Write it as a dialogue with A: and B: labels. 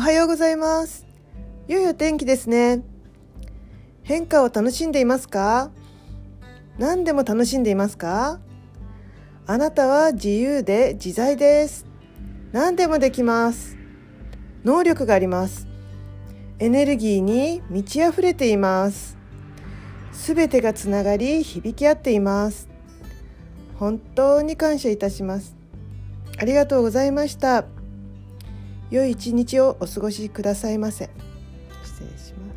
A: おはようございます。良いお天気ですね。変化を楽しんでいますか？何でも楽しんでいますか？あなたは自由で自在です。何でもできます。能力があります。エネルギーに満ち溢れています。すべてがつながり響き合っています。本当に感謝いたします。ありがとうございました。良い一日をお過ごしくださいませ。失礼します。